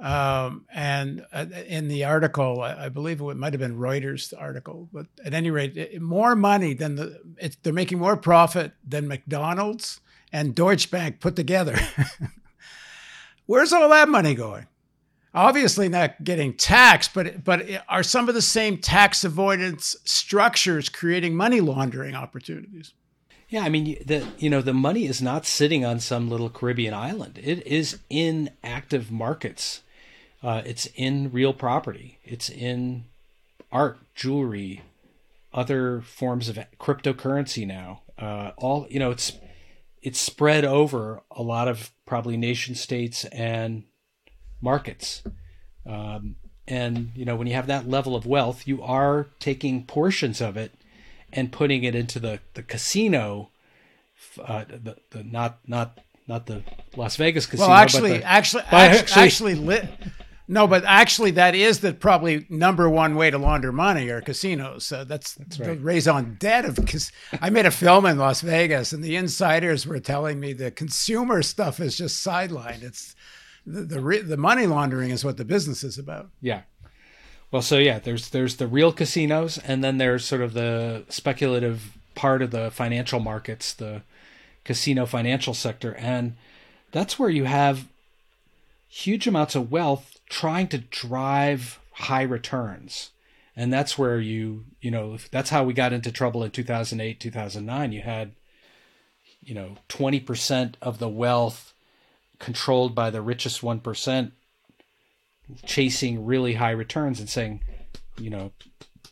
Um, and uh, in the article, I, believe it might have been Reuters article, but at any rate, it, more money than the it, they're making more profit than McDonald's and Deutsche Bank put together. Where's all that money going? Obviously, not getting taxed, but but are some of the same tax avoidance structures creating money laundering opportunities? Yeah, I mean the you know the money is not sitting on some little Caribbean island. It is in active markets uh, it's in real property. It's in art, jewelry, other forms of cryptocurrency now. Uh, all you know, it's it's spread over a lot of probably nation states and markets. Um, and you know, when you have that level of wealth, you are taking portions of it and putting it into the the casino. Uh, the, the not not not the Las Vegas casino. Well, actually, the, actually, actually, actually, li- no, but actually, that is the probably number one way to launder money are casinos. So that's, that's right. the raison d'etre of. I made a film in Las Vegas, and the insiders were telling me the consumer stuff is just sidelined. It's the the, the money laundering is what the business is about. Yeah. Well, so yeah, there's there's the real casinos, and then there's sort of the speculative part of the financial markets, the casino financial sector, and that's where you have huge amounts of wealth trying to drive high returns. And that's where you, you know, that's how we got into trouble in 2008, 2009. You had, you know, 20% of the wealth controlled by the richest 1% chasing really high returns and saying, you know,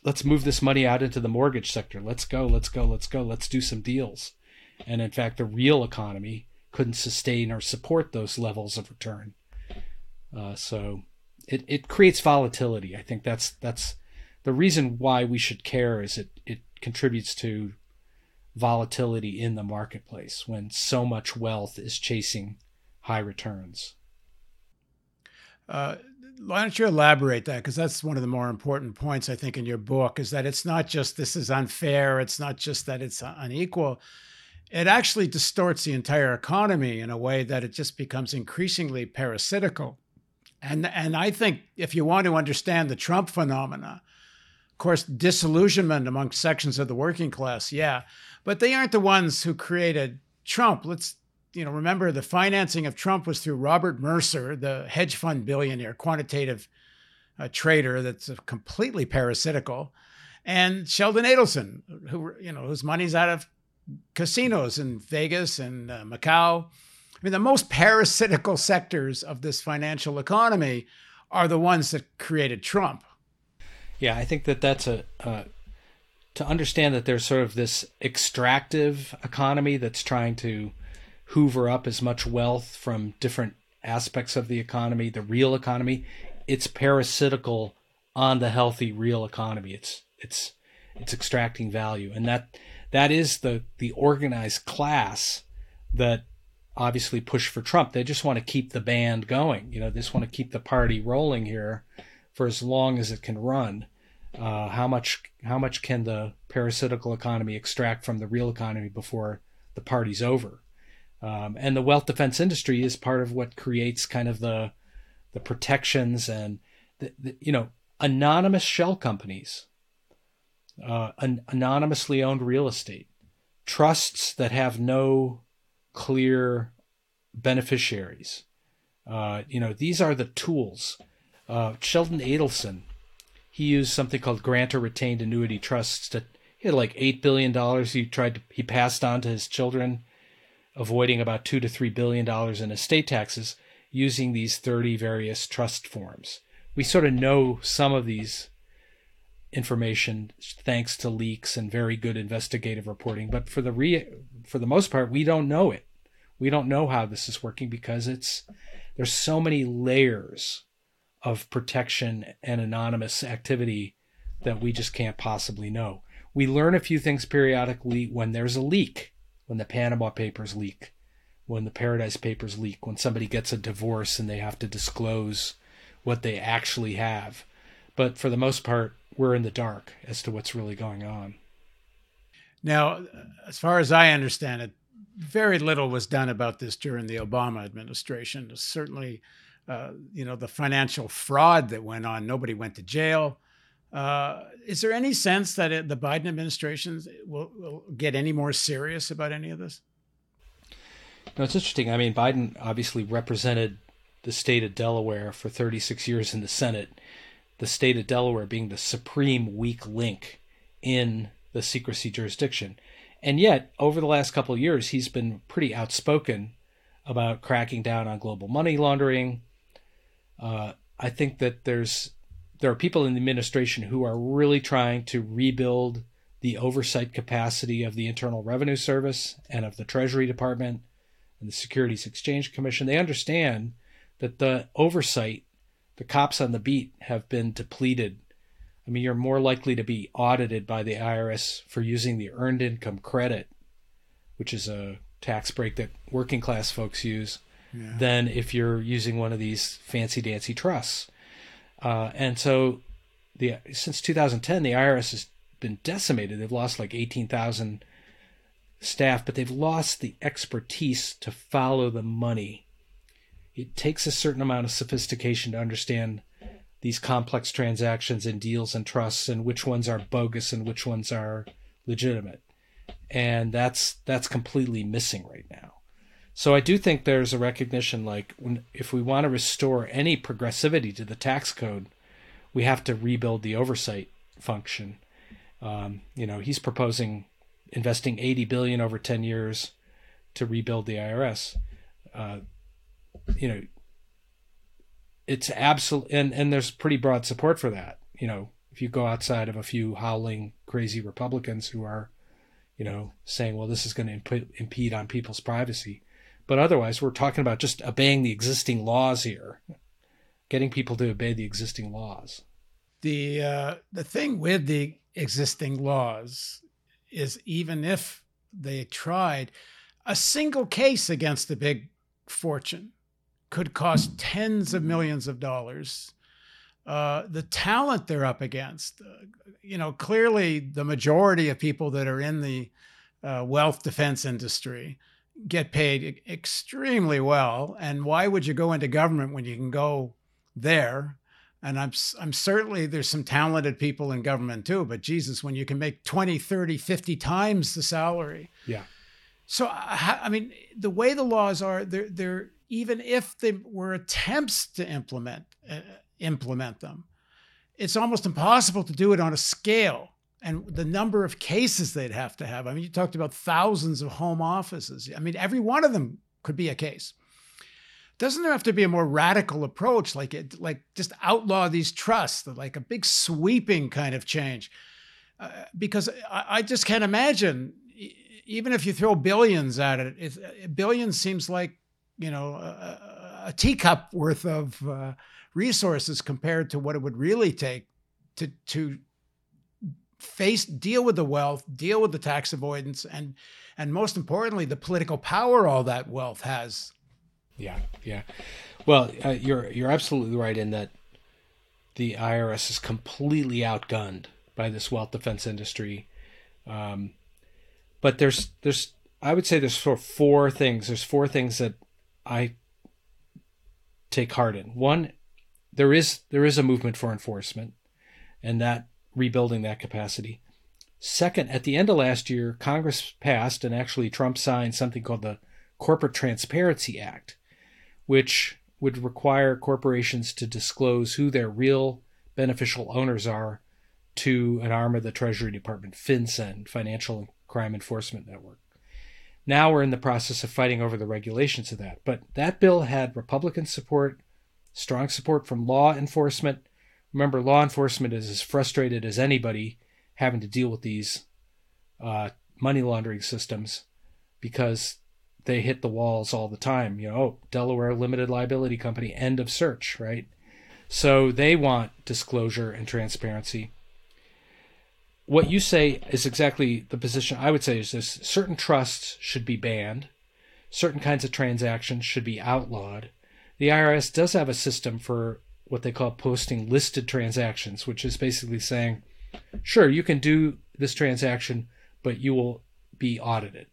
let's move this money out into the mortgage sector. Let's go, let's go, let's go, let's do some deals. And in fact, the real economy couldn't sustain or support those levels of return. Uh, so it, it creates volatility. I think that's that's the reason why we should care is it, it contributes to volatility in the marketplace when so much wealth is chasing high returns. Uh, why don't you elaborate that? Because that's one of the more important points I think in your book is that it's not just this is unfair. It's not just that it's unequal. It actually distorts the entire economy in a way that it just becomes increasingly parasitical. And, and I think if you want to understand the Trump phenomena, of course, disillusionment among sections of the working class, yeah, but they aren't the ones who created Trump. Let's you know remember the financing of Trump was through Robert Mercer, the hedge fund billionaire, quantitative uh, trader that's completely parasitical, and Sheldon Adelson, who you know whose money's out of casinos in Vegas and uh, Macau I mean, the most parasitical sectors of this financial economy are the ones that created Trump. Yeah, I think that that's a to understand that there's sort of this extractive economy that's trying to hoover up as much wealth from different aspects of the economy, the real economy. It's parasitical on the healthy real economy. It's it's it's extracting value, and that that is the the organized class that obviously push for Trump. They just want to keep the band going. You know, they just want to keep the party rolling here for as long as it can run. Uh, how much how much can the parasitical economy extract from the real economy before the party's over? Um, and the wealth defense industry is part of what creates kind of the the protections and the, the you know anonymous shell companies, uh, an anonymously owned real estate, trusts that have no clear beneficiaries. Uh, you know, these are the tools. Uh, Sheldon Adelson, he used something called grantor retained annuity trusts to he had like eight billion dollars he tried to he passed on to his children, avoiding about two to three billion dollars in estate taxes using these 30 various trust forms. We sort of know some of these information thanks to leaks and very good investigative reporting, but for the re- for the most part, we don't know it. We don't know how this is working because it's there's so many layers of protection and anonymous activity that we just can't possibly know. We learn a few things periodically when there's a leak, when the Panama Papers leak, when the Paradise Papers leak, when somebody gets a divorce and they have to disclose what they actually have. But for the most part, we're in the dark as to what's really going on. Now, as far as I understand it, very little was done about this during the Obama administration. Certainly, uh, you know, the financial fraud that went on, nobody went to jail. Uh, is there any sense that it, the Biden administration will, will, get any more serious about any of this? No, it's interesting. I mean, Biden obviously represented the state of Delaware for 36 years in the Senate, the state of Delaware being the supreme weak link in the secrecy jurisdiction. And yet, over the last couple of years, he's been pretty outspoken about cracking down on global money laundering. Uh, I think that there's there are people in the administration who are really trying to rebuild the oversight capacity of the Internal Revenue Service and of the Treasury Department and the Securities Exchange Commission. They understand that the oversight, the cops on the beat, have been depleted. I mean, you're more likely to be audited by the IRS for using the earned income credit, which is a tax break that working class folks use, yeah. than if you're using one of these fancy dancy trusts. Uh, and so, the since 2010, the IRS has been decimated. They've lost like 18,000 staff, but they've lost the expertise to follow the money. It takes a certain amount of sophistication to understand these complex transactions and deals and trusts and which ones are bogus and which ones are legitimate. And that's that's completely missing right now. So I do think there's a recognition like when if we want to restore any progressivity to the tax code, we have to rebuild the oversight function um, you know, he's proposing investing 80 billion over 10 years to rebuild the IRS. Uh, you know, it's absolute, and and there's pretty broad support for that. You know, if you go outside of a few howling crazy Republicans who are, you know, saying, well, this is going to imp- impede on people's privacy, but otherwise, we're talking about just obeying the existing laws here, getting people to obey the existing laws. The uh, the thing with the existing laws is even if they tried, a single case against a big fortune could cost tens of millions of dollars. Uh, the talent they're up against, uh, you know, clearly the majority of people that are in the uh, wealth defense industry get paid extremely well. And why would you go into government when you can go there? And i'm i'm certainly there's some talented people in government too but jesus when you can make 20 30 50 times the salary. Yeah. So i mean the way the laws are they're they're even if there were attempts to implement uh, implement them it's almost impossible to do it on a scale and the number of cases they'd have to have. I mean you talked about thousands of home offices. I mean every one of them could be a case. Doesn't there have to be a more radical approach like it like just outlaw these trusts like a big sweeping kind of change? Uh, because I, I, just can't imagine even if you throw billions at it, it billions seems like you know a, a teacup worth of uh, resources compared to what it would really take to to face deal with the wealth deal with the tax avoidance and and most importantly the political power all that wealth has yeah, yeah. Well, uh, you're you're absolutely right in that the IRS is completely outgunned by this wealth defense industry. Um, but there's there's I would say there's four, four things. There's four things that I take heart in. One, there is there is a movement for enforcement, and that rebuilding that capacity. Second, at the end of last year, Congress passed and actually Trump signed something called the Corporate Transparency Act, which would require corporations to disclose who their real beneficial owners are to an arm of the Treasury Department, FinCEN, Financial Crime Enforcement Network. Now we're in the process of fighting over the regulations of that. But that bill had Republican support, strong support from law enforcement. Remember, law enforcement is as frustrated as anybody having to deal with these uh, money laundering systems because they hit the walls all the time. You know, oh, Delaware Limited Liability Company, end of search, right? So they want disclosure and transparency. What you say is exactly the position I would say is this certain trusts should be banned, certain kinds of transactions should be outlawed. The IRS does have a system for what they call posting listed transactions, which is basically saying, sure, you can do this transaction, but you will be audited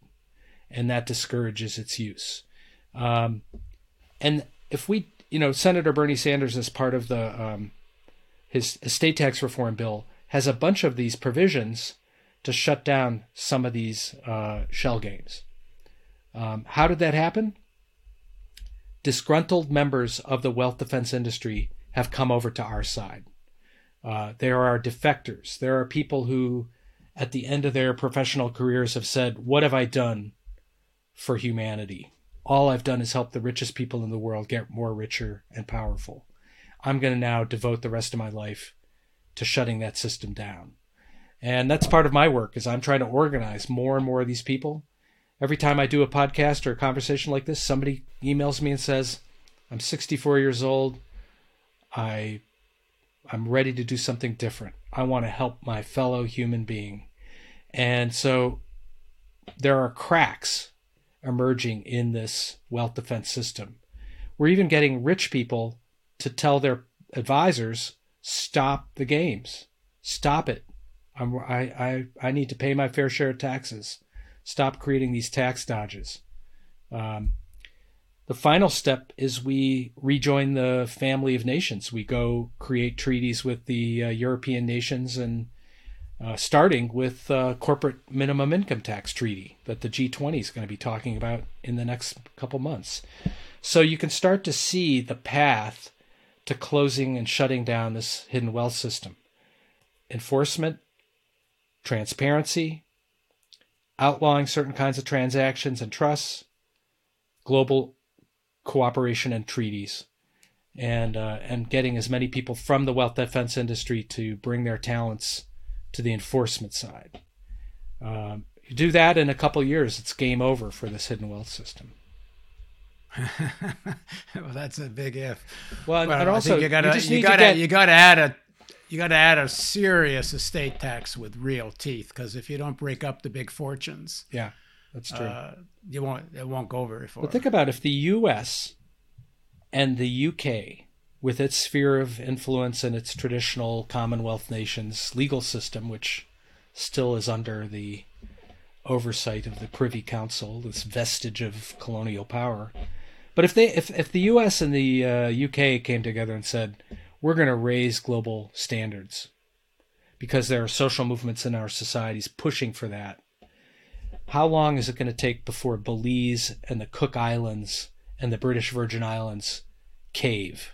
and that discourages its use. Um, and if we, you know, Senator Bernie Sanders, as part of the um, his estate tax reform bill, has a bunch of these provisions to shut down some of these uh, shell games. Um, how did that happen? Disgruntled members of the wealth defense industry have come over to our side. Uh, there are defectors. There are people who, at the end of their professional careers, have said, What have I done for humanity. All I've done is help the richest people in the world get more richer and powerful. I'm going to now devote the rest of my life to shutting that system down. And that's part of my work is I'm trying to organize more and more of these people. Every time I do a podcast or a conversation like this, somebody emails me and says, "I'm 64 years old. I I'm ready to do something different. I want to help my fellow human being." And so there are cracks emerging in this wealth defense system. We're even getting rich people to tell their advisors, stop the games. Stop it. I'm, I, I, I need to pay my fair share of taxes. Stop creating these tax dodges. Um, the final step is we rejoin the family of nations. We go create treaties with the uh, European nations and uh, starting with uh, corporate minimum income tax treaty that the G20 is going to be talking about in the next couple months. So you can start to see the path to closing and shutting down this hidden wealth system. Enforcement, transparency, outlawing certain kinds of transactions and trusts, global cooperation and treaties, and uh, and getting as many people from the wealth defense industry to bring their talents to the enforcement side. Um, you do that in a couple years, it's game over for this hidden wealth system. well, that's a big if. Well, and, and also you gotta you, you gotta get... you gotta add a you gotta add a serious estate tax with real teeth because if you don't break up the big fortunes, yeah, that's true. Uh, you won't it won't go very far. But think about if the U.S. and the UK, with its sphere of influence and its traditional Commonwealth nations legal system, which still is under the oversight of the Privy Council, this vestige of colonial power but if they if, if the U.S. and the uh, U.K. came together and said we're going to raise global standards because there are social movements in our societies pushing for that, how long is it going to take before Belize and the Cook Islands and the British Virgin Islands cave?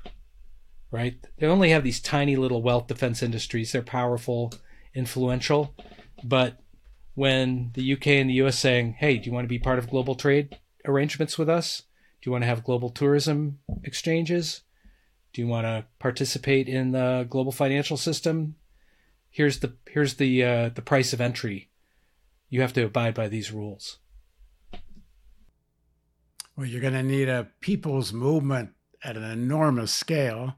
Right? They only have these tiny little wealth defense industries. They're powerful, influential, but when the UK and the US saying, "Hey, do you want to be part of global trade arrangements with us?" Do you want to have global tourism exchanges? Do you want to participate in the global financial system? Here's the here's the uh, the price of entry. You have to abide by these rules. Well, you're going to need a people's movement at an enormous scale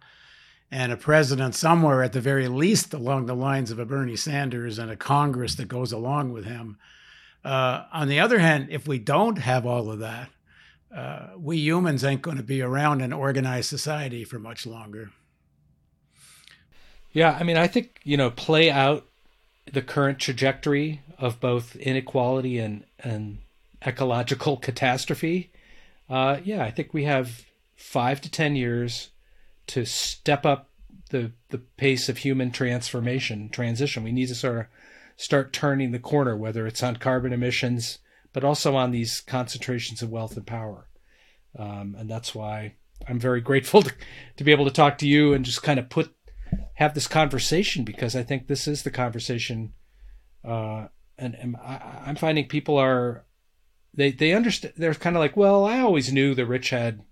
and a president somewhere at the very least along the lines of a Bernie Sanders and a Congress that goes along with him. Uh, on the other hand, if we don't have all of that, uh, we humans ain't going to be around in organized society for much longer. Yeah, I mean, I think you know, play out the current trajectory of both inequality and and ecological catastrophe. Uh, yeah, I think we have five to ten years to step up the the pace of human transformation transition. We need to sort of start turning the corner, whether it's on carbon emissions but also on these concentrations of wealth and power. Um, and that's why I'm very grateful to, to be able to talk to you and just kind of put have this conversation because I think this is the conversation. Uh, and, and I, I'm finding people are they they understand. They're kind of like, well, I always knew the rich had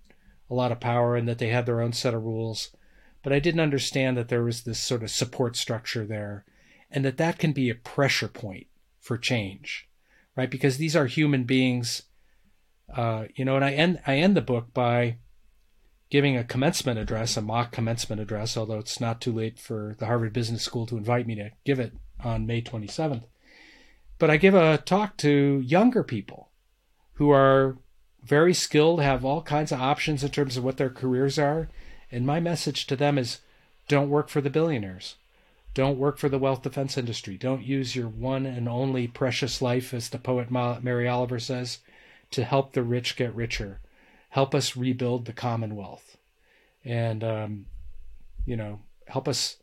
a lot of power and that they had their own set of rules, but I didn't understand that there was this sort of support structure there, and that that can be a pressure point for change right? Because these are human beings, uh, you know. And I end I end the book by giving a commencement address, a mock commencement address, although it's not too late for the Harvard Business School to invite me to give it on May 27th. But I give a talk to younger people who are very skilled, have all kinds of options in terms of what their careers are. And my message to them is don't work for the billionaires. Don't work for the wealth defense industry. Don't use your one and only precious life, as the poet Mary Oliver says, to help the rich get richer. Help us rebuild the Commonwealth. And, um, you know, help us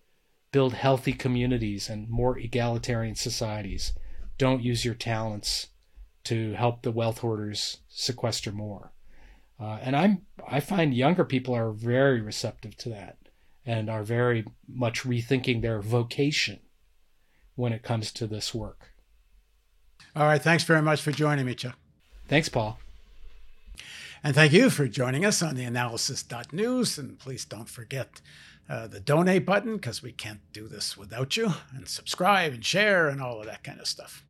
build healthy communities and more egalitarian societies. Don't use your talents to help the wealth hoarders sequester more. Uh, and I'm I find younger people are very receptive to that and are very much rethinking their vocation when it comes to this work. All right. Thanks very much for joining me, Chuck. Thanks, Paul. And thank you for joining us on the analysis.news. And please don't forget uh, the donate button because we can't do this without you, and subscribe and share and all of that kind of stuff.